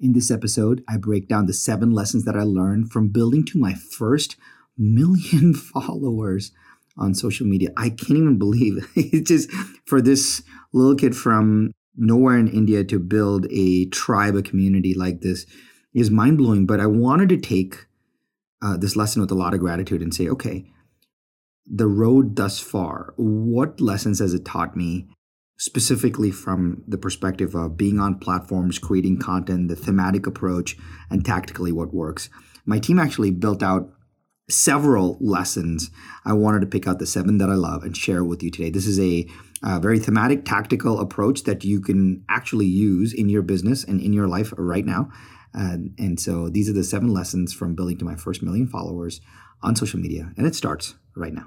In this episode, I break down the seven lessons that I learned from building to my first million followers on social media. I can't even believe it. just for this little kid from nowhere in India to build a tribe, a community like this is mind blowing. But I wanted to take uh, this lesson with a lot of gratitude and say, okay, the road thus far, what lessons has it taught me? Specifically from the perspective of being on platforms, creating content, the thematic approach, and tactically what works. My team actually built out several lessons. I wanted to pick out the seven that I love and share with you today. This is a, a very thematic, tactical approach that you can actually use in your business and in your life right now. And, and so these are the seven lessons from building to my first million followers on social media. And it starts right now.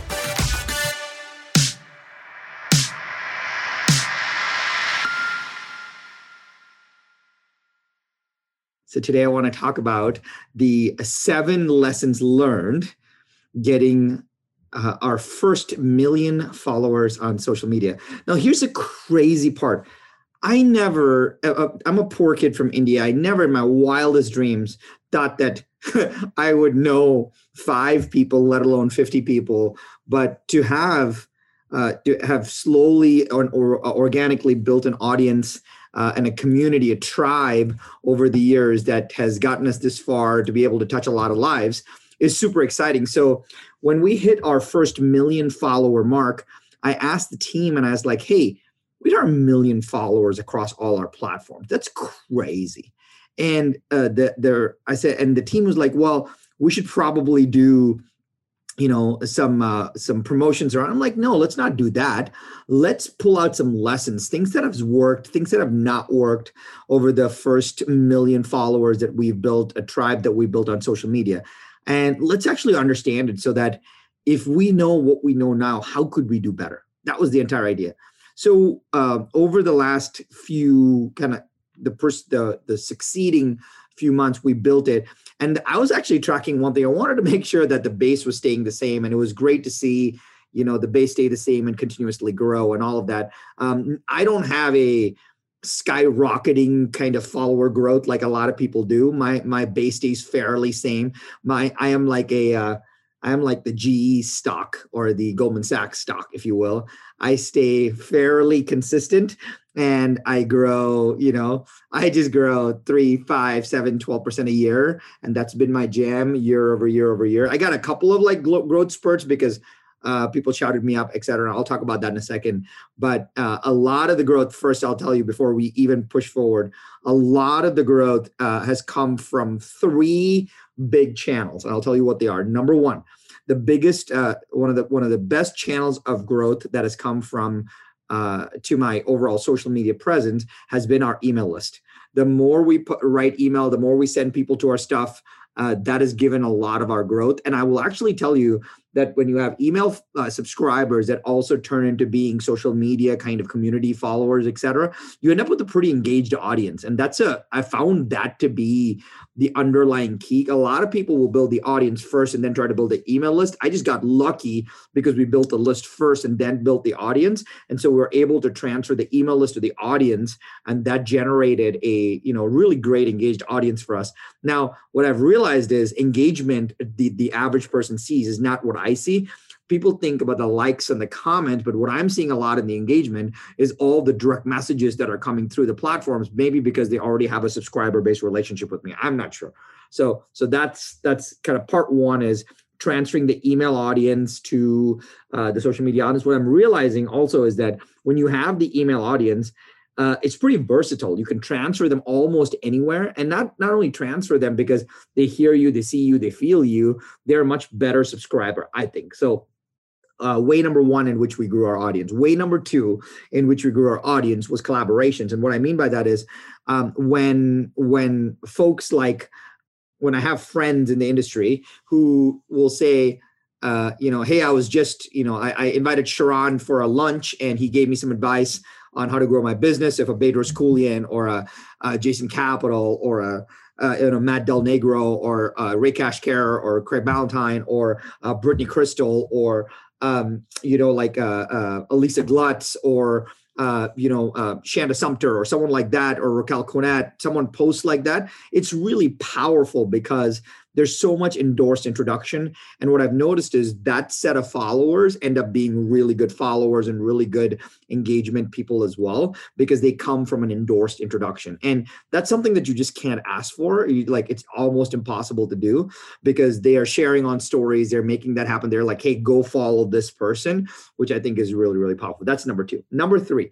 So today I want to talk about the seven lessons learned getting uh, our first million followers on social media. Now, here's the crazy part. I never, uh, uh I'm a poor kid from India. I never in my wildest dreams thought that I would know five people, let alone 50 people. But to have, uh, to have slowly or, or organically built an audience uh, and a community, a tribe over the years that has gotten us this far to be able to touch a lot of lives is super exciting. So when we hit our first million follower mark, I asked the team and I was like, hey, we are a million followers across all our platforms. That's crazy. And uh, the, the, I said, and the team was like, well, we should probably do you know some uh, some promotions around. I'm like no let's not do that. Let's pull out some lessons things that have worked things that have not worked over the first million followers that we've built a tribe that we built on social media. And let's actually understand it so that if we know what we know now how could we do better? That was the entire idea. So uh, over the last few kind of the pers- the the succeeding few months we built it. And i was actually tracking one thing. I wanted to make sure that the base was staying the same and it was great to see you know the base stay the same and continuously grow and all of that. Um, i don't have a skyrocketing kind of follower growth like a lot of people do. My my base stays fairly same. My i am like a uh, I am like the GE stock or the Goldman Sachs stock, if you will. I stay fairly consistent and I grow, you know, I just grow three, five, seven, 12% a year. And that's been my jam year over year over year. I got a couple of like growth spurts because uh, people shouted me up, et cetera. I'll talk about that in a second. But uh, a lot of the growth, first, I'll tell you before we even push forward, a lot of the growth uh, has come from three big channels. And I'll tell you what they are. Number one, the biggest, uh, one of the one of the best channels of growth that has come from uh, to my overall social media presence has been our email list. The more we put write email, the more we send people to our stuff. Uh, that has given a lot of our growth. And I will actually tell you that when you have email uh, subscribers that also turn into being social media kind of community followers etc you end up with a pretty engaged audience. And that's a i found that to be the underlying key. A lot of people will build the audience first and then try to build the email list. I just got lucky because we built the list first and then built the audience. And so we were able to transfer the email list to the audience and that generated a you know really great engaged audience for us. Now what i've realized is engagement the, the average person sees is not what I see. People think about the likes and the comments, but what I'm seeing a lot in the engagement is all the direct messages that are coming through the platforms, maybe because they already have a subscriber based relationship with me. I'm not sure. So, so that's that's kind of part one is transferring the email audience to uh, the social media audience. What I'm realizing also is that when you have the email audience, uh, it's pretty versatile. You can transfer them almost anywhere, and not not only transfer them because they hear you, they see you, they feel you. They're a much better subscriber, I think. So uh, way number one in which we grew our audience. Way number two in which we grew our audience was collaborations. And what I mean by that is um, when when folks like when I have friends in the industry who will say, uh, you know, hey, I was just, you know, I, I, invited Sharran for a lunch and he gave me some advice on how to grow my business. If a Bedros Keuilian or a, a Jason Capital or a uh, you know, Matt Del Negro or uh, Ray Kashkar or Craig Ballantyne or uh, Brittany Crystal or um, you know like uh, uh, Elisa Glutz or uh, you know, Shanda Sumter or someone like that, or Raquel Conant, someone posts like that, it's really powerful because there's so much endorsed introduction. And what I've noticed is that set of followers end up being really good followers and really good engagement people as well, because they come from an endorsed introduction. And that's something that you just can't ask for. You, like it's almost impossible to do because they are sharing on stories, they're making that happen. They're like, hey, go follow this person, which I think is really, really powerful. That's number two. Number three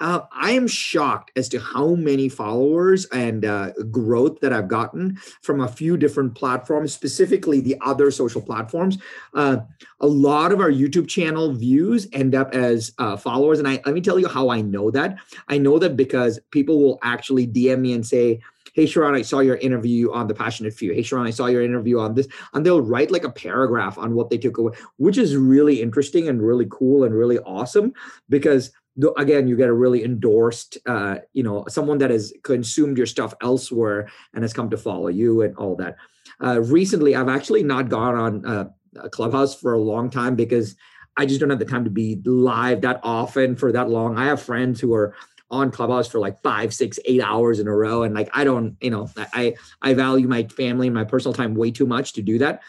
uh, I am shocked as to how many followers and uh, growth that I've gotten from a few different platforms, specifically the other social platforms. Uh, a lot of our YouTube channel views end up as uh, followers, and I let me tell you how I know that. I know that because people will actually DM me and say, hey Sharran I saw your interview on the passionate few. Hey Sharran, I saw your interview on this, and they'll write like a paragraph on what they took away, which is really interesting and really cool and really awesome because again you get a really endorsed uh, you know someone that has consumed your stuff elsewhere and has come to follow you and all that. Uh, recently i've actually not gone on uh, a clubhouse for a long time because i just don't have the time to be live that often for that long. I have friends who are on clubhouse for like five six eight hours in a row and like i don't you know i i value my family and my personal time way too much to do that.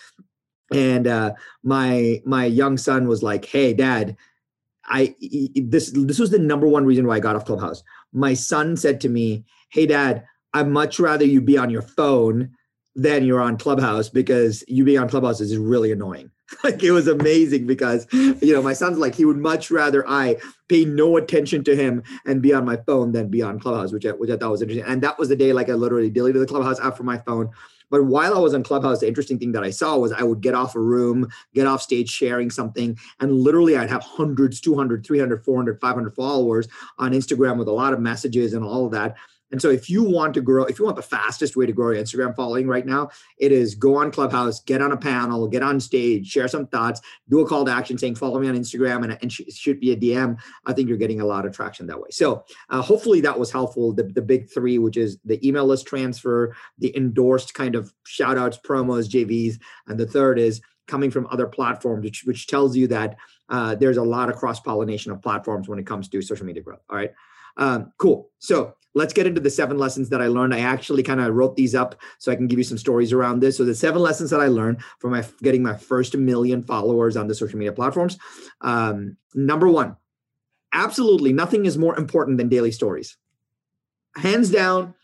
And uh my my young son was like hey dad I this this was the number one reason why I got off Clubhouse. My son said to me, "Hey, Dad, I'd much rather you be on your phone than you're on Clubhouse because you being on Clubhouse is really annoying." like it was amazing because you know my son's like he would much rather I pay no attention to him and be on my phone than be on Clubhouse, which I, which I thought was interesting. And that was the day like I literally deleted the Clubhouse app from my phone but while I was on Clubhouse, the interesting thing that I saw was I would get off a room, get off stage sharing something, and literally I'd have hundreds, 200, 300, 400, 500 followers on Instagram with a lot of messages and all of that. And so if you want to grow, if you want the fastest way to grow your Instagram following right now, it is go on Clubhouse, get on a panel, get on stage, share some thoughts, do a call to action saying follow me on Instagram and, sh- should be a DM. I think you're getting a lot of traction that way. So uh, hopefully that was helpful. The, the big three, which is the email list transfer, the endorsed kind of shout outs, promos, JVs. And the third is coming from other platforms, which, which tells you that uh, there's a lot of cross pollination of platforms when it comes to social media growth. All right. Um, cool. So let's get into the seven lessons that I learned. I actually kind of wrote these up so I can give you some stories around this. So the seven lessons that I learned from my getting my first million followers on the social media platforms. Um, number one, absolutely nothing is more important than daily stories. Hands down,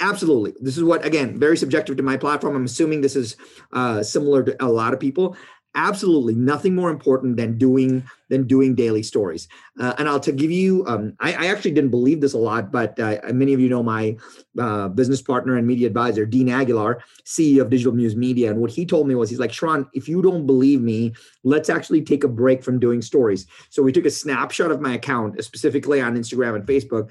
absolutely. This is what again very subjective to my platform. I'm assuming this is uh, similar to a lot of people absolutely. Nothing more important than doing than doing daily stories. Uh, and i'll to give you um, I, I, actually didn't believe this a lot but uh, many of you know my uh, business partner and media advisor dean aguilar ceo of digital news media. And what he told me was he's like Sharran if you don't believe me let's actually take a break from doing stories. So we took a snapshot of my account specifically on instagram and facebook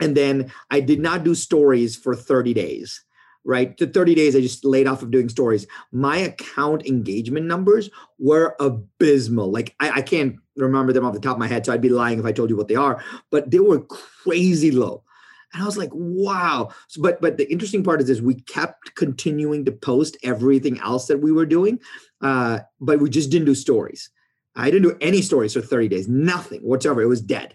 and then i did not do stories for 30 days right? The 30 days, I just laid off of doing stories. My account engagement numbers were abysmal. Like I, I, can't remember them off the top of my head, so I'd be lying if I told you what they are, but they were crazy low. And I was like, wow. So, but but the interesting part is, is we kept continuing to post everything else that we were doing, uh, but we just didn't do stories. I didn't do any stories for 30 days, nothing whatsoever. It was dead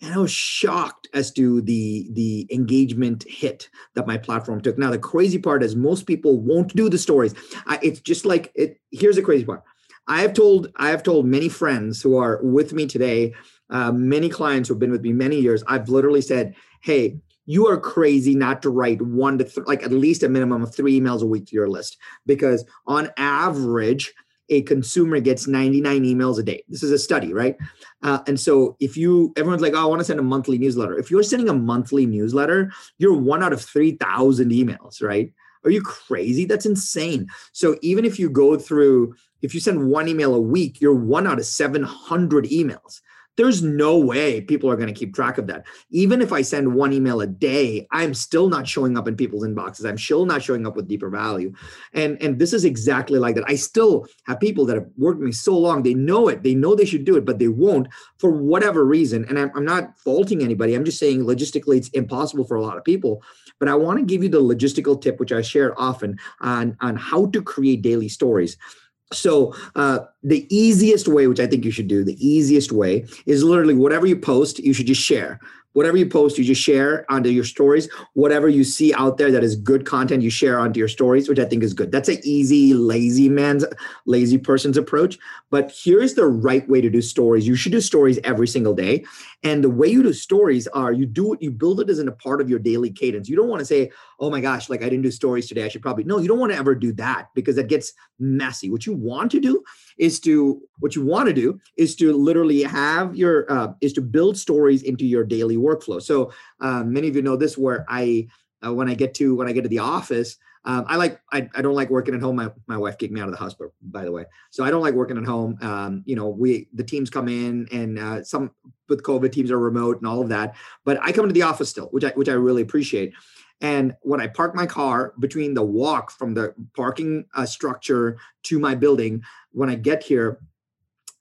and I was shocked as to the the engagement hit that my platform took. Now the crazy part is most people won't do the stories. I, it's just like it. Here's the crazy part. I have told I have told many friends who are with me today, uh, many clients who've been with me many years. I've literally said, "Hey, you are crazy not to write one to th- like at least a minimum of three emails a week to your list because on average." A consumer gets 99 emails a day. This is a study, right? Uh, and so if you, everyone's like, oh, I want to send a monthly newsletter. If you're sending a monthly newsletter, you're one out of 3,000 emails, right? Are you crazy? That's insane. So even if you go through, if you send one email a week, you're one out of 700 emails there's no way people are going to keep track of that. Even if I send one email a day, I'm still not showing up in people's inboxes. I'm still not showing up with deeper value. And, and this is exactly like that. I still have people that have worked with me so long, they know it, they know they should do it, but they won't for whatever reason. And I'm, I'm not faulting anybody. I'm just saying logistically, it's impossible for a lot of people. But I want to give you the logistical tip, which I share often on, on how to create daily stories. So uh, the easiest way, which I think you should do, the easiest way is literally whatever you post, you should just share whatever you post, you just share onto your stories. Whatever you see out there that is good content, you share onto your stories, which I think is good. That's an easy, lazy man's, lazy person's approach. But here's the right way to do stories. You should do stories every single day. And the way you do stories are you do it, you build it as in a part of your daily cadence. You don't want to say, oh my gosh, like I didn't do stories today. I should probably, no, you don't want to ever do that because that gets messy. What you want to do is to, what you want to do is to literally have your, uh, is to build stories into your daily workflow. So uh, many of you know this where I, uh, when I get to, when I get to the office, um, I like I, I don't like working at home. My, my wife kicked me out of the house, by the way. So I don't like working at home. Um, you know, we the teams come in and uh, some with COVID teams are remote and all of that. But I come to the office still, which I which I really appreciate. And when I park my car between the walk from the parking uh, structure to my building, when I get here,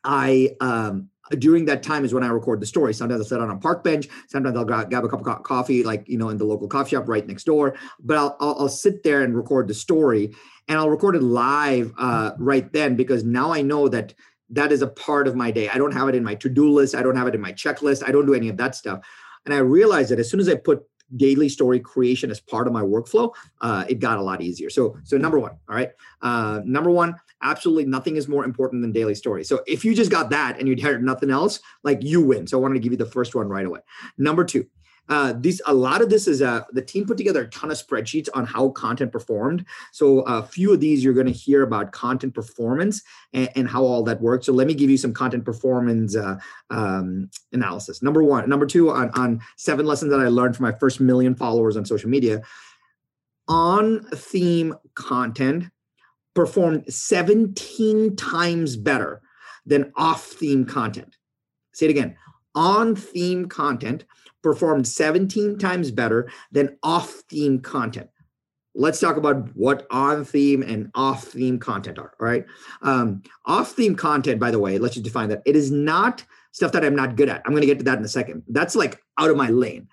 I um, during that time is when I record the story. Sometimes I'll sit on a park bench. Sometimes I'll grab, a cup of coffee, like you know, in the local coffee shop right next door. But I'll, I'll, I'll sit there and record the story, and I'll record it live uh, right then because now I know that that is a part of my day. I don't have it in my to-do list. I don't have it in my checklist. I don't do any of that stuff. And I realized that as soon as I put daily story creation as part of my workflow, uh, it got a lot easier. So, so number one, all right, uh, number one, absolutely nothing is more important than daily stories. So if you just got that and you heard nothing else, like you win. So I wanted to give you the first one right away. Number two, uh, a lot of this is uh, the team put together a ton of spreadsheets on how content performed. So a few of these you're going to hear about content performance and, and, how all that works. So let me give you some content performance uh, um, analysis. Number one, number two on on seven lessons that I learned from my first million followers on social media. On theme content performed 17 times better than off theme content. Say it again. On theme content performed 17 times better than off theme content. Let's talk about what on theme and off theme content are. All right. Um, off theme content, by the way, let's just define that. It is not stuff that I'm not good at. I'm going to get to that in a second. That's like out of my lane.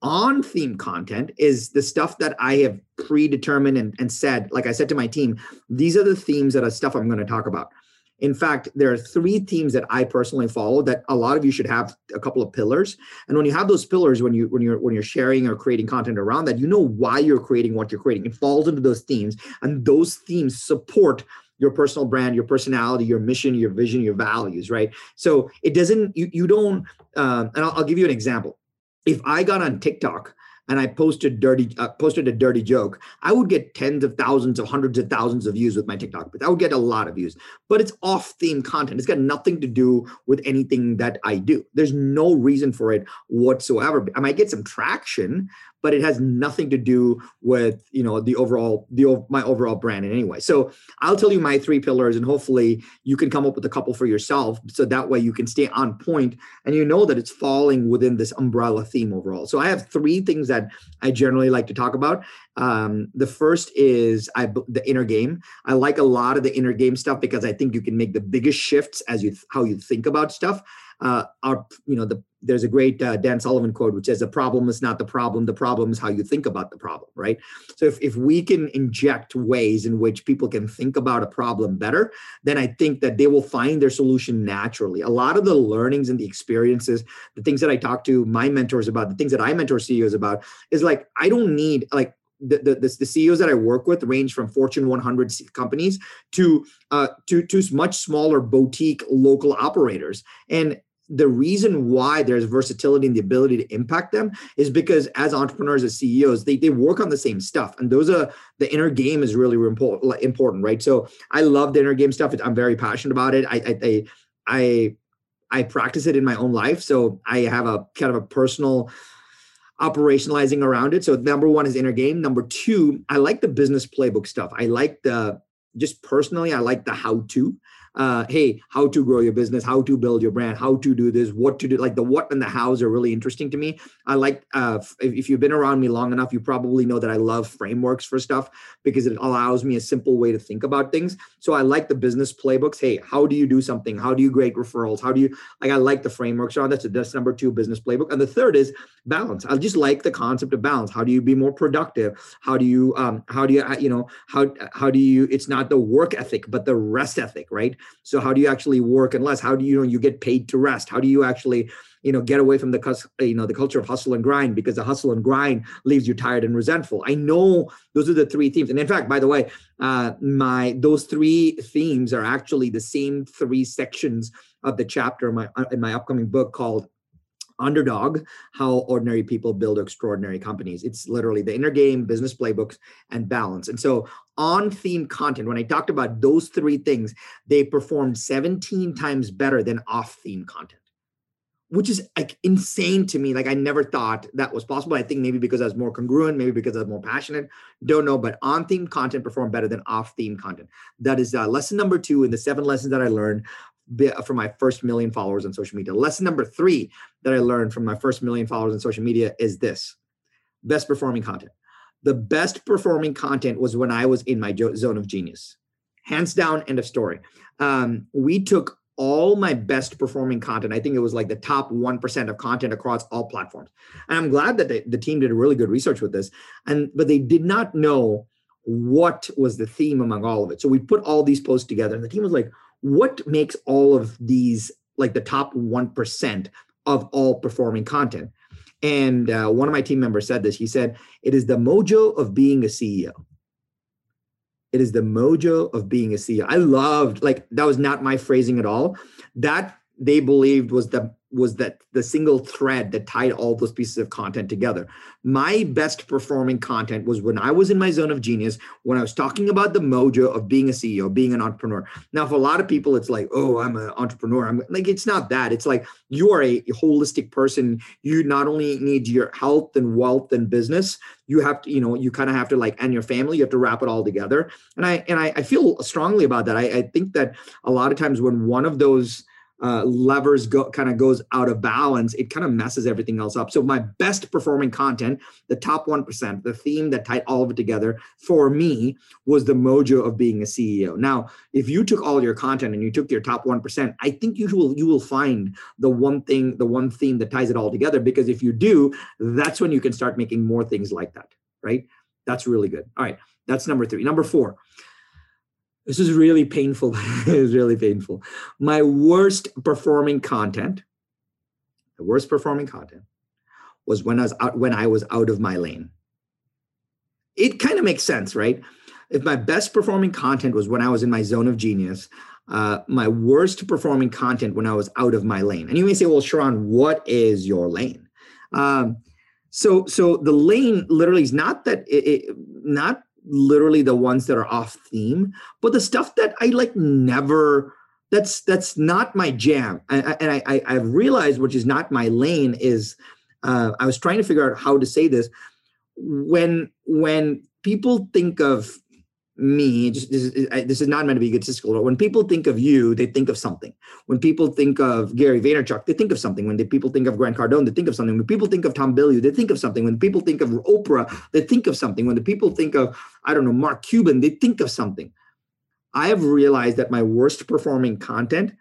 On theme content is the stuff that I have predetermined and, and said, like I said to my team, these are the themes that are stuff I'm going to talk about. In fact, there are three themes that I personally follow that a lot of you should have a couple of pillars. And when you have those pillars, when you when you're when you're sharing or creating content around that, you know why you're creating what you're creating. It falls into those themes, and those themes support your personal brand, your personality, your mission, your vision, your values, right? So it doesn't you you don't. Uh, and I'll, I'll give you an example. If I got on TikTok and I posted dirty uh, posted a dirty joke, I would get tens of thousands of hundreds of thousands of views with my TikTok. But I would get a lot of views. But it's off theme content. It's got nothing to do with anything that I do. There's no reason for it whatsoever. I might get some traction, but it has nothing to do with you know the overall the my overall brand in any way. So i'll tell you my three pillars and hopefully you can come up with a couple for yourself so that way you can stay on point and you know that it's falling within this umbrella theme overall. So i have three things that i generally like to talk about. Um, the first is I the inner game. I like a lot of the inner game stuff because I think you can make the biggest shifts as you how you think about stuff uh, our you know the there's a great uh, Dan Sullivan quote which says the problem is not the problem the problem is how you think about the problem right so if, if we can inject ways in which people can think about a problem better then I think that they will find their solution naturally a lot of the learnings and the experiences the things that I talk to my mentors about the things that I mentor CEOs about is like I don't need like the, the, the, CEOs that I work with range from Fortune 100 companies to uh, to to much smaller boutique local operators. And the reason why there's versatility and the ability to impact them is because as entrepreneurs as ceos they, they work on the same stuff and those are the inner game is really important right so i love the inner game stuff i'm very passionate about it i i i, I practice it in my own life so i have a kind of a personal operationalizing around it. So number one is inner game. Number two, I like the business playbook stuff. I like the just personally, I like the how to uh, hey, how to grow your business, how to build your brand, how to do this, what to do. Like the what and the hows are really interesting to me. I like, uh, if, if you've been around me long enough, you probably know that I love frameworks for stuff because it allows me a simple way to think about things. So I like the business playbooks. Hey, how do you do something? How do you create referrals? How do you, like, I like the frameworks. So that's number two business playbook. And the third is balance. I just like the concept of balance. How do you be more productive? How do you, um, how do you, you know, how, how do you, it's not the work ethic, but the rest ethic, right? So how do you actually work and less? How do you, you know you get paid to rest? How do you actually you know get away from the you know the culture of hustle and grind because the hustle and grind leaves you tired and resentful i know those are the three themes and in fact by the way uh my those three themes are actually the same three sections of the chapter in my in my upcoming book called underdog how ordinary people build extraordinary companies. It's literally the inner game business playbooks and balance. And so on theme content when i talked about those three things they performed 17 times better than off theme content which is like insane to me. Like i never thought that was possible. I think maybe because i was more congruent maybe because i was more passionate. Don't know but on theme content performed better than off theme content. That is uh, lesson number two in the seven lessons that i learned from my first million followers on social media. Lesson number three that I learned from my first million followers on social media is this best performing content. The best performing content was when I was in my zone of genius. Hands down, end of story. Um, we took all my best performing content. I think it was like the top 1% of content across all platforms. And I'm glad that they, the team did a really good research with this. And but they did not know what was the theme among all of it. So we put all these posts together and the team was like, what makes all of these like the top 1% of all performing content? And uh, one of my team members said this. He said it is the mojo of being a ceo it is the mojo of being a ceo i loved like that was not my phrasing at all. That they believed was the was that the single thread that tied all those pieces of content together. My best performing content was when I was in my zone of genius, when I was talking about the mojo of being a CEO, being an entrepreneur. Now, for a lot of people, it's like, oh, I'm an entrepreneur. I'm like, it's not that. It's like you are a holistic person. You not only need your health and wealth and business, you have to, you know, you kind of have to like, and your family, you have to wrap it all together. And I and I, I feel strongly about that. I, I think that a lot of times when one of those uh, levers go kind of goes out of balance, it kind of messes everything else up. So my best performing content, the top one percent, the theme that tied all of it together for me was the mojo of being a CEO. Now, if you took all your content and you took your top one percent, I think you will you will find the one thing, the one theme that ties it all together. Because if you do, that's when you can start making more things like that. Right? That's really good. All right, that's number three. Number four this is really painful. it's really painful. My worst performing content, the worst performing content, was when I was out when I was out of my lane. It kind of makes sense, right? If my best performing content was when I was in my zone of genius, uh, my worst performing content when I was out of my lane. And you may say, well, Sharran, what is your lane? Um, so, so the lane literally is not that it, it not literally the ones that are off theme, but the stuff that I like never that's that's not my jam. And I, I I've realized which is not my lane is uh, I was trying to figure out how to say this when when people think of me just this is, this is not meant to be egotistical when people think of you they think of something when people think of gary vaynerchuk they think of something when they, people think of grant cardone they think of something when people think of tom bilyeu they think of something when people think of oprah they think of something when the people think of i don't know mark cuban they think of something i have realized that my worst performing content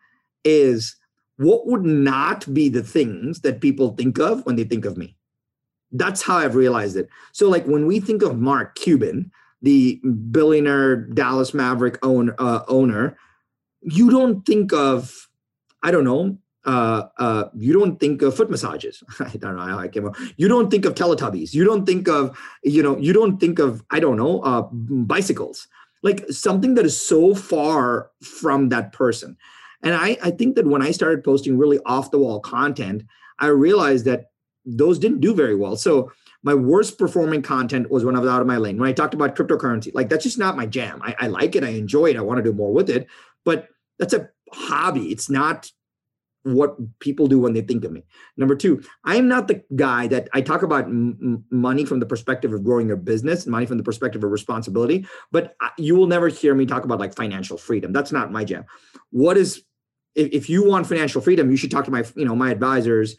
is what would not be the things that people think of when they think of me that's how i've realized it so like when we think of mark cuban the billionaire Dallas Maverick own, uh, owner, you don't think of, I don't know, uh, uh, you don't think of foot massages. I don't know how I came up. You don't think of Teletubbies. You don't think of, you know, you don't think of, I don't know, uh, bicycles. Like something that is so far from that person. And I, I think that when I started posting really off the wall content, I realized that those didn't do very well. So my worst performing content was when I was out of my lane. When I talked about cryptocurrency, like that's just not my jam. I, I like it, I enjoy it, I want to do more with it, but that's a hobby. It's not what people do when they think of me. Number two, I'm not the guy that I talk about m- money from the perspective of growing your business, money from the perspective of responsibility, but you will never hear me talk about like financial freedom. That's not my jam. What is if, if you want financial freedom, you should talk to my, you know, my advisors,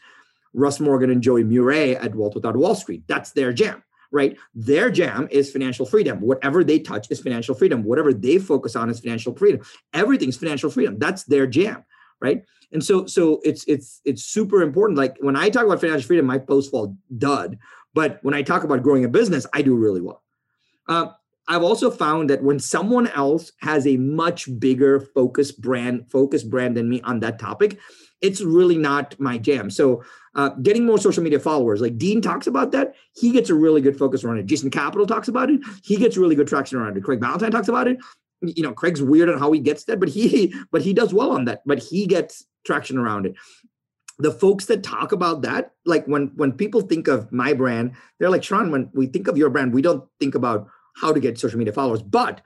Russ Morgan and Joey Mure at Wealth Without Wall Street. That's their jam right? Their jam is financial freedom. Whatever they touch is financial freedom. Whatever they focus on is financial freedom. Everything's financial freedom. That's their jam, right? And so, so it's it's it's super important. Like when I talk about financial freedom, my posts fall dud. But when I talk about growing a business, I do really well. Uh, I've also found that when someone else has a much bigger focus brand, focus brand than me on that topic, it's really not my jam. So uh, getting more social media followers, like Dean talks about that, he gets a really good focus around it. Jason Capital talks about it, he gets really good traction around it. Craig Valentine talks about it. You know, Craig's weird on how he gets that, but he but he does well on that. But he gets traction around it. The folks that talk about that, like when when people think of my brand, they're like, Sean. when we think of your brand, we don't think about how to get social media followers, but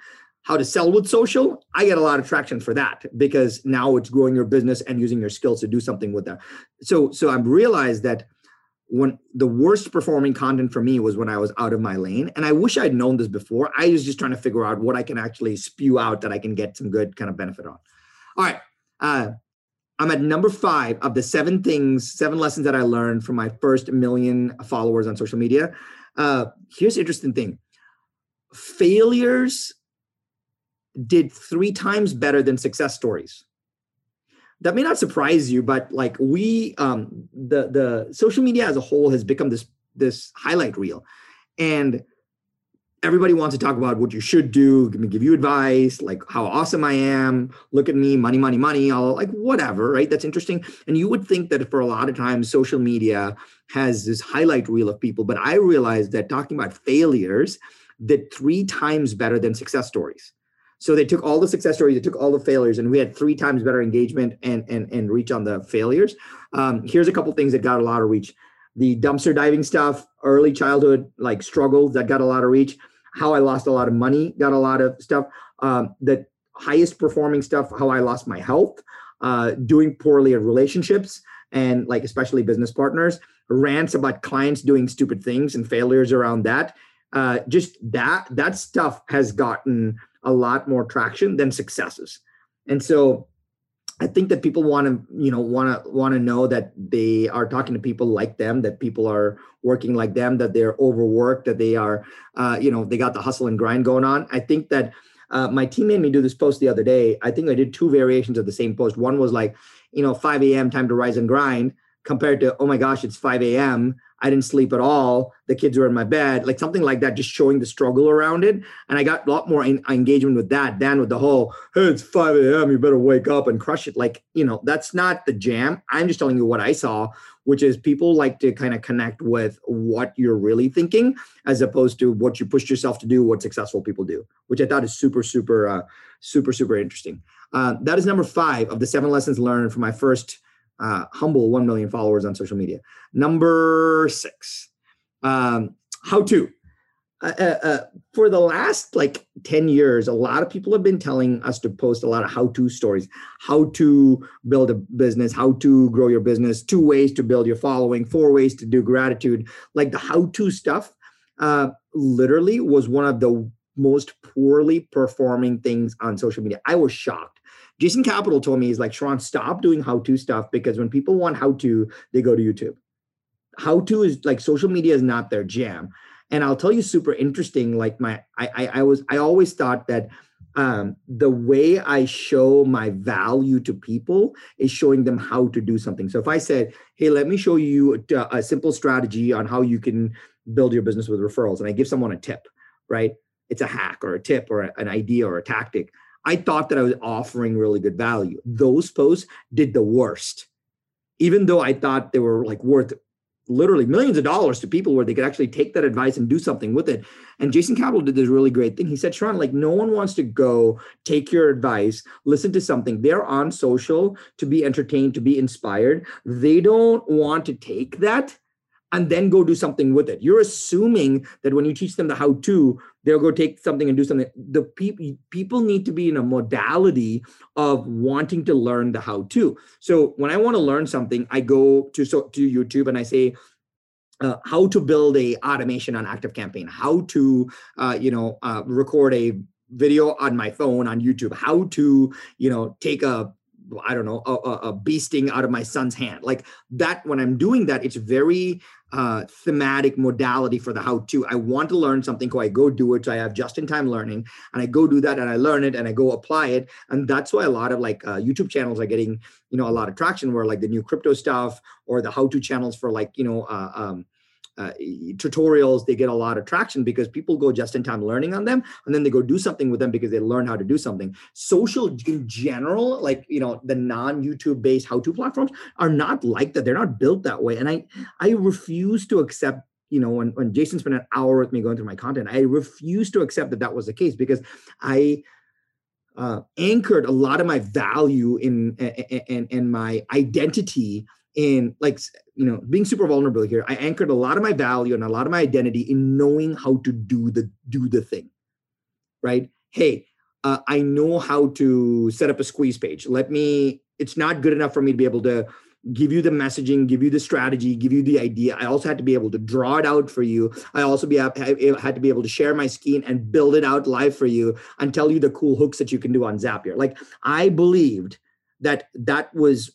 how to sell with social, I get a lot of traction for that because now it's growing your business and using your skills to do something with that. So, so I've realized that when the worst performing content for me was when I was out of my lane. And I wish I'd known this before. I was just trying to figure out what I can actually spew out that I can get some good kind of benefit on. All right. Uh, I'm at number five of the seven things, seven lessons that I learned from my first million followers on social media. Uh, here's the interesting thing failures did three times better than success stories. That may not surprise you but like we um the the social media as a whole has become this this highlight reel. And everybody wants to talk about what you should do give me give you advice like how awesome i am look at me money money money all like whatever right? That's interesting. And you would think that for a lot of times social media has this highlight reel of people but i realized that talking about failures did three times better than success stories so they took all the success stories, they took all the failures, and we had three times better engagement and and and reach on the failures. Um, here's a couple things that got a lot of reach: the dumpster diving stuff, early childhood like struggles that got a lot of reach. How I lost a lot of money got a lot of stuff. Um, the highest performing stuff: how I lost my health, uh, doing poorly at relationships, and like especially business partners. Rants about clients doing stupid things and failures around that. Uh, just that that stuff has gotten a lot more traction than successes. And so I think that people want to, you know, want to want to know that they are talking to people like them, that people are working like them, that they're overworked, that they are, uh, you know, they got the hustle and grind going on. I think that uh, my team made me do this post the other day. I think I did two variations of the same post. One was like, you know, 5 a.m. time to rise and grind, compared to, oh my gosh, it's 5 a.m. I didn't sleep at all. The kids were in my bed, like something like that, just showing the struggle around it. And I got a lot more in, engagement with that than with the whole, hey, it's 5 a.m., you better wake up and crush it. Like, you know, that's not the jam. I'm just telling you what I saw, which is people like to kind of connect with what you're really thinking as opposed to what you pushed yourself to do, what successful people do, which I thought is super, super, uh, super, super interesting. Uh, that is number five of the seven lessons learned from my first uh, humble 1 million followers on social media. Number six, um, how to. Uh, uh, uh, for the last like 10 years, a lot of people have been telling us to post a lot of how to stories, how to build a business, how to grow your business, two ways to build your following, four ways to do gratitude. Like the how to stuff uh, literally was one of the most poorly performing things on social media. I was shocked Jason Capital told me he's like, Sharran, stop doing how-to stuff because when people want how-to, they go to YouTube. How-to is like social media is not their jam. And I'll tell you super interesting. Like my I I, I was I always thought that um, the way I show my value to people is showing them how to do something. So if I said, "Hey, let me show you a, a, simple strategy on how you can build your business with referrals," and I give someone a tip, right? It's a hack or a tip or a, an idea or a tactic. I thought that I was offering really good value. Those posts did the worst, even though I thought they were like worth literally millions of dollars to people where they could actually take that advice and do something with it. And Jason Capital did this really great thing. He said, Sharran, like no one wants to go take your advice, listen to something. They're on social to be entertained, to be inspired. They don't want to take that and then go do something with it. You're assuming that when you teach them the how to, they'll go take something and do something. The people people need to be in a modality of wanting to learn the how to. So when I want to learn something, I go to so to YouTube and I say, uh, how to build a automation on ActiveCampaign how to uh, you know uh, record a video on my phone on youtube how to you know take a I don't know, a, a, bee sting out of my son's hand. Like that, when I'm doing that, it's very uh, thematic modality for the how to. I want to learn something, so I go do it. So I have just in time learning, and I go do that, and I learn it, and I go apply it, and that's why a lot of like uh, YouTube channels are getting you know a lot of traction. Where like the new crypto stuff or the how to channels for like you know. Uh, um, uh, tutorials they get a lot of traction because people go just in time learning on them and then they go do something with them because they learn how to do something. Social in general like you know the non youtube based how to platforms are not like that. They're not built that way. And i i refuse to accept you know when, when jason spent an hour with me going through my content i refuse to accept that that was the case because i uh, anchored a lot of my value in and and my identity in like you know being super vulnerable here i anchored a lot of my value and a lot of my identity in knowing how to do the do the thing right? Hey uh, i know how to set up a squeeze page. Let me it's not good enough for me to be able to give you the messaging give you the strategy give you the idea. I also had to be able to draw it out for you. I also be I had to be able to share my scheme and build it out live for you and tell you the cool hooks that you can do on zapier. Like i believed that that was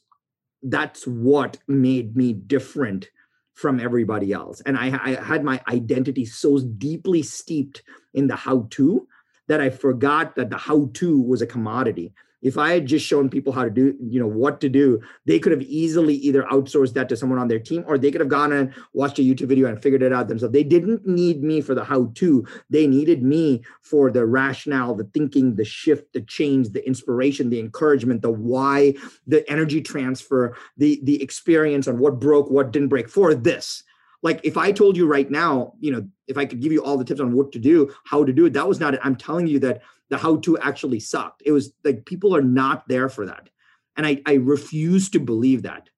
that's what made me different from everybody else. And I, I had my identity so deeply steeped in the how to that I forgot that the how to was a commodity if I had just shown people how to do, you know, what to do, they could have easily either outsourced that to someone on their team or they could have gone and watched a YouTube video and figured it out themselves. They didn't need me for the how to, they needed me for the rationale, the thinking, the shift, the change, the inspiration, the encouragement, the why, the energy transfer, the, the experience on what broke, what didn't break for this. Like if i told you right now you know if i could give you all the tips on what to do how to do it that was not it. I'm telling you that the how to actually sucked. It was like people are not there for that. And I, I refuse to believe that.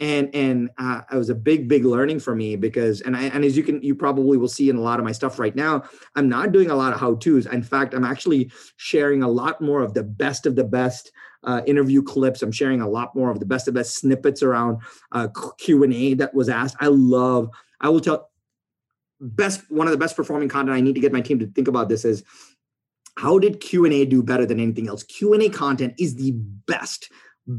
And and uh, it was a big big learning for me because and I and as you can you probably will see in a lot of my stuff right now I'm not doing a lot of how tos in fact I'm actually sharing a lot more of the best of the best uh, interview clips I'm sharing a lot more of the best of the best snippets around uh, Q and A that was asked I love I will tell best one of the best performing content I need to get my team to think about this is how did q&a do better than anything else? Q&a content is the best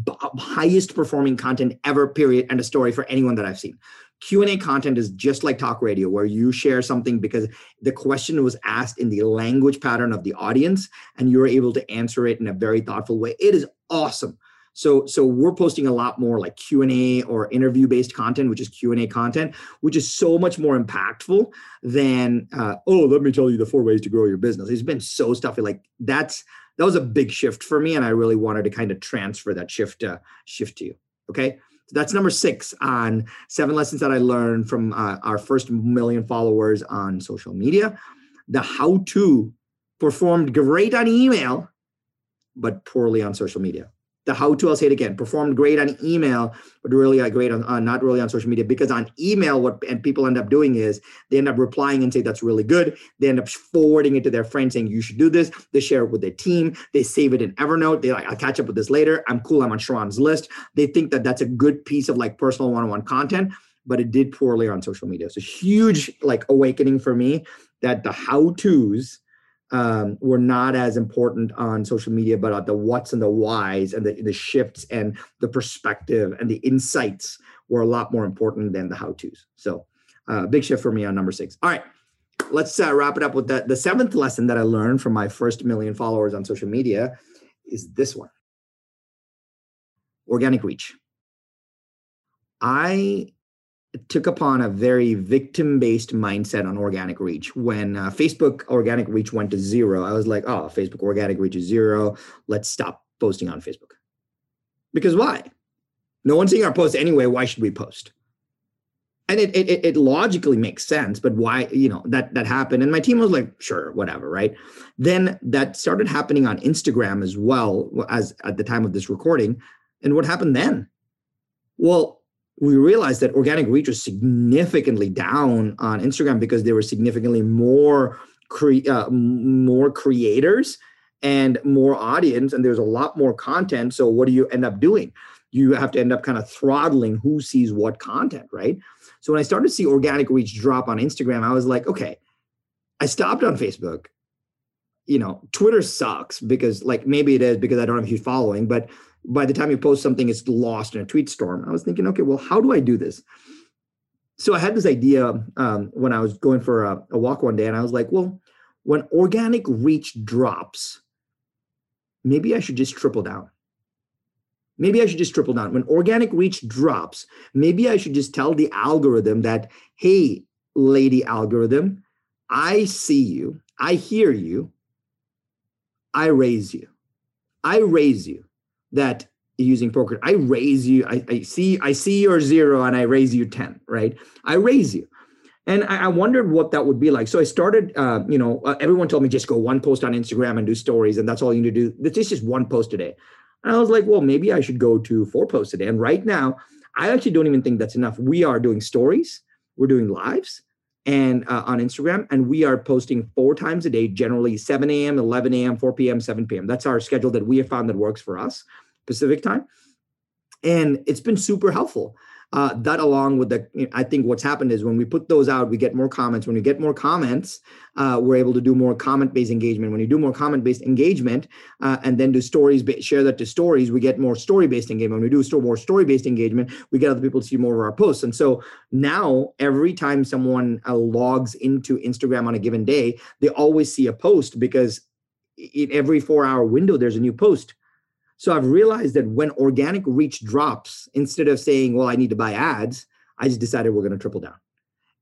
b- highest performing content ever period and a story for anyone that i've seen. Q&a content is just like talk radio where you share something because the question was asked in the language pattern of the audience and you're able to answer it in a very thoughtful way. It is awesome so so we're posting a lot more like q&a or interview based content which is q&a content which is so much more impactful than uh, oh let me tell you the four ways to grow your business. It's been so stuffy. Like that's that was a big shift for me and i really wanted to kind of transfer that shift uh, shift to you okay? So that's number six on seven lessons that i learned from uh, our first million followers on social media. The how to performed great on email but poorly on social media the how to i'll say it again performed great on email but really uh, great on uh, not really on social media because on email what and people end up doing is they end up replying and say that's really good. They end up forwarding it to their friends saying you should do this. They share it with their team. They save it in evernote. They like i'll catch up with this later. I'm cool. I'm on Sharran's list. They think that that's a good piece of like personal one-on-one content but it did poorly on social media. So huge like awakening for me that the how to's um, were not as important on social media, but on the what's and the whys and the, the shifts and the perspective and the insights were a lot more important than the how to's. So, uh, big shift for me on number six. All right, let's uh, wrap it up with the, the seventh lesson that I learned from my first million followers on social media is this one organic reach. I took upon a very victim based mindset on organic reach. When uh, Facebook organic reach went to zero, I was like, oh, Facebook organic reach is zero. Let's stop posting on Facebook. Because why? No one's seeing our posts anyway. Why should we post? And it, it, it logically makes sense, but why, you know, that, that happened. And my team was like, sure, whatever, right? Then that started happening on Instagram as well as at the time of this recording. And what happened then? Well, we realized that organic reach was significantly down on Instagram because there were significantly more cre- uh, more creators and more audience, and there's a lot more content. So what do you end up doing? You have to end up kind of throttling who sees what content, right? So when I started to see organic reach drop on Instagram, I was like, okay, I stopped on Facebook. You know, Twitter sucks because like maybe it is because I don't have a huge following, but by the time you post something, it's lost in a tweet storm. I was thinking, okay, well, how do I do this? So I had this idea um, when I was going for a, a walk one day, and I was like, well, when organic reach drops, maybe I should just triple down. Maybe I should just triple down. When organic reach drops, maybe I should just tell the algorithm that, hey, lady algorithm, I see you, I hear you, I raise you. I raise you that using poker i raise you I, I, see i see your zero and i raise you 10 right i raise you and I, I wondered what that would be like so i started uh, you know uh, everyone told me just go one post on instagram and do stories and that's all you need to do this is just one post a day and i was like well maybe i should go to four posts a day and right now i actually don't even think that's enough we are doing stories we're doing lives and uh, on Instagram, and we are posting four times a day, generally 7 a.m., 11 a.m., 4 p.m., 7 p.m. That's our schedule that we have found that works for us. Pacific time. And it's been super helpful. Uh, that along with the i think what's happened is when we put those out we get more comments. When we get more comments uh, we're able to do more comment based engagement. When you do more comment based engagement uh, and then do stories share that to stories we get more story based engagement. When we do more story based engagement we get other people to see more of our posts. And so now every time someone uh, logs into instagram on a given day they always see a post because in every four hour window there's a new post so I've realized that when organic reach drops, instead of saying, well, I need to buy ads, I just decided we're going to triple down.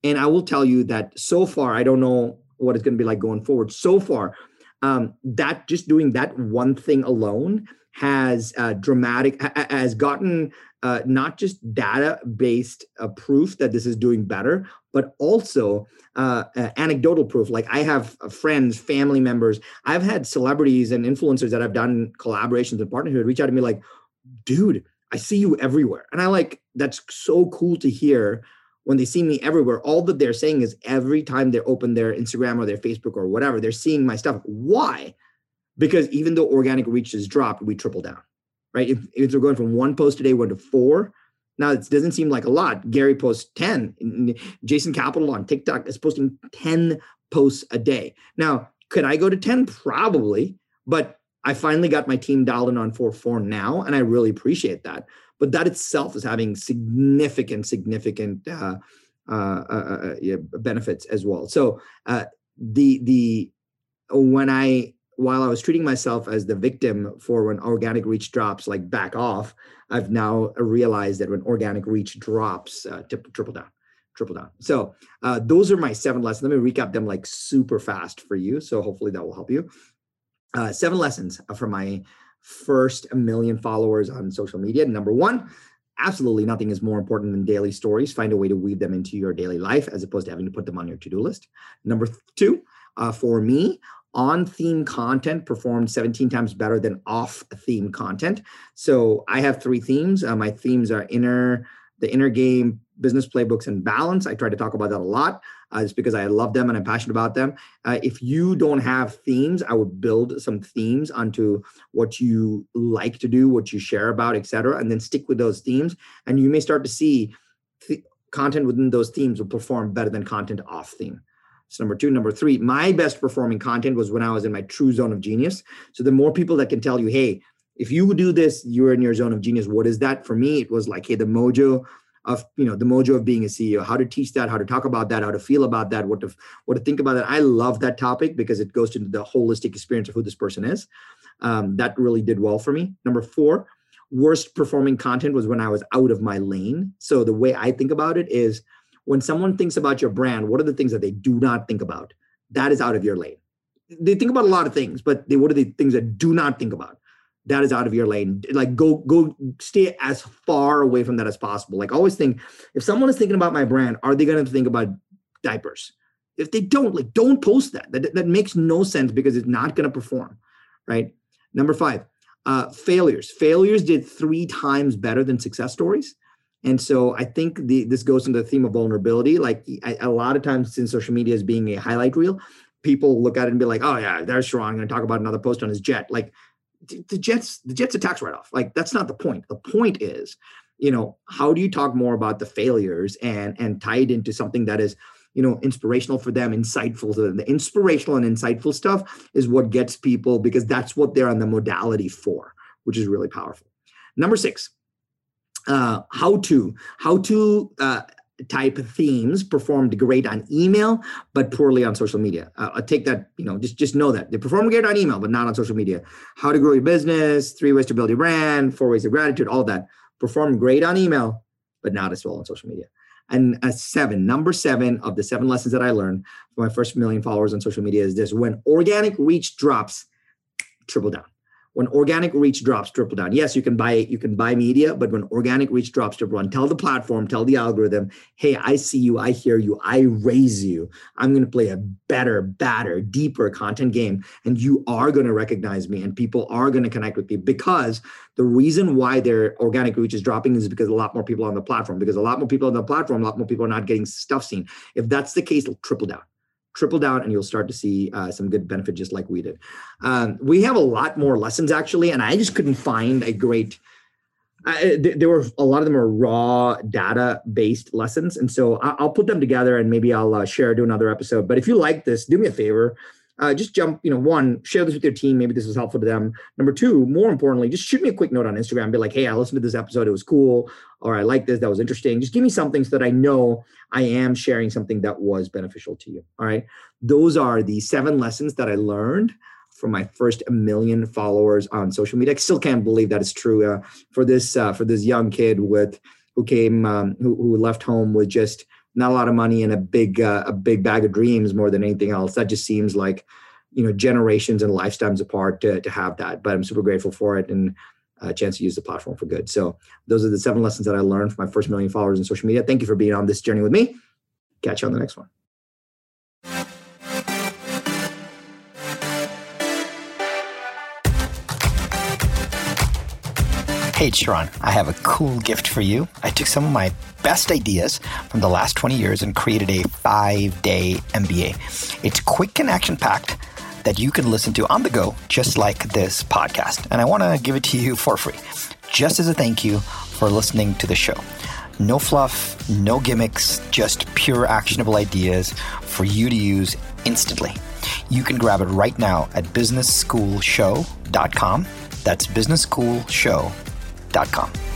And I will tell you that so far, I don't know what it's going to be like going forward. So far, um, that just doing that one thing alone has uh, dramatic has gotten uh, not just data based uh, proof that this is doing better, but also uh, anecdotal proof. Like I have uh, friends, family members. I've had celebrities and influencers that I've done collaborations and partnerships reach out to me like, dude, I see you everywhere. And I like, that's so cool to hear when they see me everywhere. All that they're saying is every time they open their Instagram or their Facebook or whatever, they're seeing my stuff. Why? Because even though organic reach has dropped, we triple down, right? If, if we're going from one post today, one to four, now, it doesn't seem like a lot. Gary posts 10. Jason Capital on TikTok is posting 10 posts a day. Now, could I go to 10? Probably, but I finally got my team dialed in on 4 4 now, and I really appreciate that. But that itself is having significant, significant uh, uh, uh, uh benefits as well. So uh, the the when I while I was treating myself as the victim for when organic reach drops, like back off, I've now realized that when organic reach drops, uh, triple down, triple down. So uh, those are my seven lessons. Let me recap them like super fast for you. So hopefully that will help you. Uh, seven lessons from my first million followers on social media. Number one, absolutely nothing is more important than daily stories. Find a way to weave them into your daily life as opposed to having to put them on your to do list. Number two, uh, for me, on theme content performed 17 times better than off theme content. So I have three themes. Uh, my themes are inner, the inner game, business playbooks, and balance. I try to talk about that a lot. Uh, because I love them and I'm passionate about them. Uh, if you don't have themes, I would build some themes onto what you like to do, what you share about, etc., and then stick with those themes. And you may start to see th- content within those themes will perform better than content off theme. Number two. Number three, my best performing content was when I was in my true zone of genius. So the more people that can tell you, hey, if you do this, you're in your zone of genius. What is that? For me, it was like, hey, the mojo of you know the mojo of being a CEO, how to teach that, how to talk about that, how to feel about that, what to what to think about that. I love that topic because it goes to the holistic experience of who this person is. Um, that really did well for me. Number four, worst performing content was when I was out of my lane. So the way I think about it is when someone thinks about your brand, what are the things that they do not think about? That is out of your lane. They think about a lot of things, but they, what are the things that do not think about? That is out of your lane. Like go go stay as far away from that as possible. Like always think if someone is thinking about my brand, are they going to think about diapers? If they don't, like don't post that. That, that makes no sense because it's not going to perform, right? Number five, uh, failures. Failures did three times better than success stories And so I think the this goes into the theme of vulnerability. Like I, a lot of times since social media is being a highlight reel, people look at it and be like, "Oh yeah, there's Sharran. I'm going to talk about another post on his jet." Like the Jets, the Jets a tax write off. Like that's not the point. The point is, you know, how do you talk more about the failures and and tie it into something that is you know inspirational for them insightful to them the inspirational and insightful stuff is what gets people because that's what they're on the modality for which is really powerful number six uh, how to how to uh, type themes performed great on email but poorly on social media. Uh, i take that you know just just know that. They perform great on email but not on social media. How to grow your business three ways to build your brand four ways of gratitude all that. Perform great on email but not as well on social media. And a seven number seven of the seven lessons that i learned for my first million followers on social media is this. When organic reach drops triple down when organic reach drops triple down. Yes you can buy you can buy media but when organic reach drops triple down. Tell the platform tell the algorithm hey i see you i hear you i raise you. I'm going to play a better badder deeper content game and you are going to recognize me and people are going to connect with me because the reason why their organic reach is dropping is because a lot more people on the platform. Because a lot more people on the platform a lot more people are not getting stuff seen. If that's the case triple down triple down and you'll start to see uh, some good benefit just like we did. Um, we have a lot more lessons actually and i just couldn't find a great uh, th- there were a lot of them are raw data based lessons and so I- will put them together and maybe i'll uh, share do another episode. But if you like this do me a favor uh, just jump, you know, one, share this with your team. Maybe this is helpful to them. Number two, more importantly, just shoot me a quick note on Instagram. Be like, hey, I listened to this episode. It was cool. Or I like this. That was interesting. Just give me something so that I know I am sharing something that was beneficial to you. All right. Those are the seven lessons that I learned from my first million followers on social media. I still can't believe that is true uh, for this uh, for this young kid with who came um, who, who left home with just not a lot of money and a big uh, a big bag of dreams more than anything else. That just seems like you know generations and lifetimes apart to, to have that. But I'm super grateful for it and a chance to use the platform for good. So those are the seven lessons that I learned from my first million followers in social media. Thank you for being on this journey with me. Catch you on the next one. Hey, Sharran, I have a cool gift for you. I took some of my best ideas from the last 20 years and created a five day MBA. It's quick and action packed that you can listen to on the go, just like this podcast. And I want to give it to you for free, just as a thank you for listening to the show. No fluff, no gimmicks, just pure actionable ideas for you to use instantly. You can grab it right now at businessschoolshow.com. That's businessschoolshow.com. Dot com.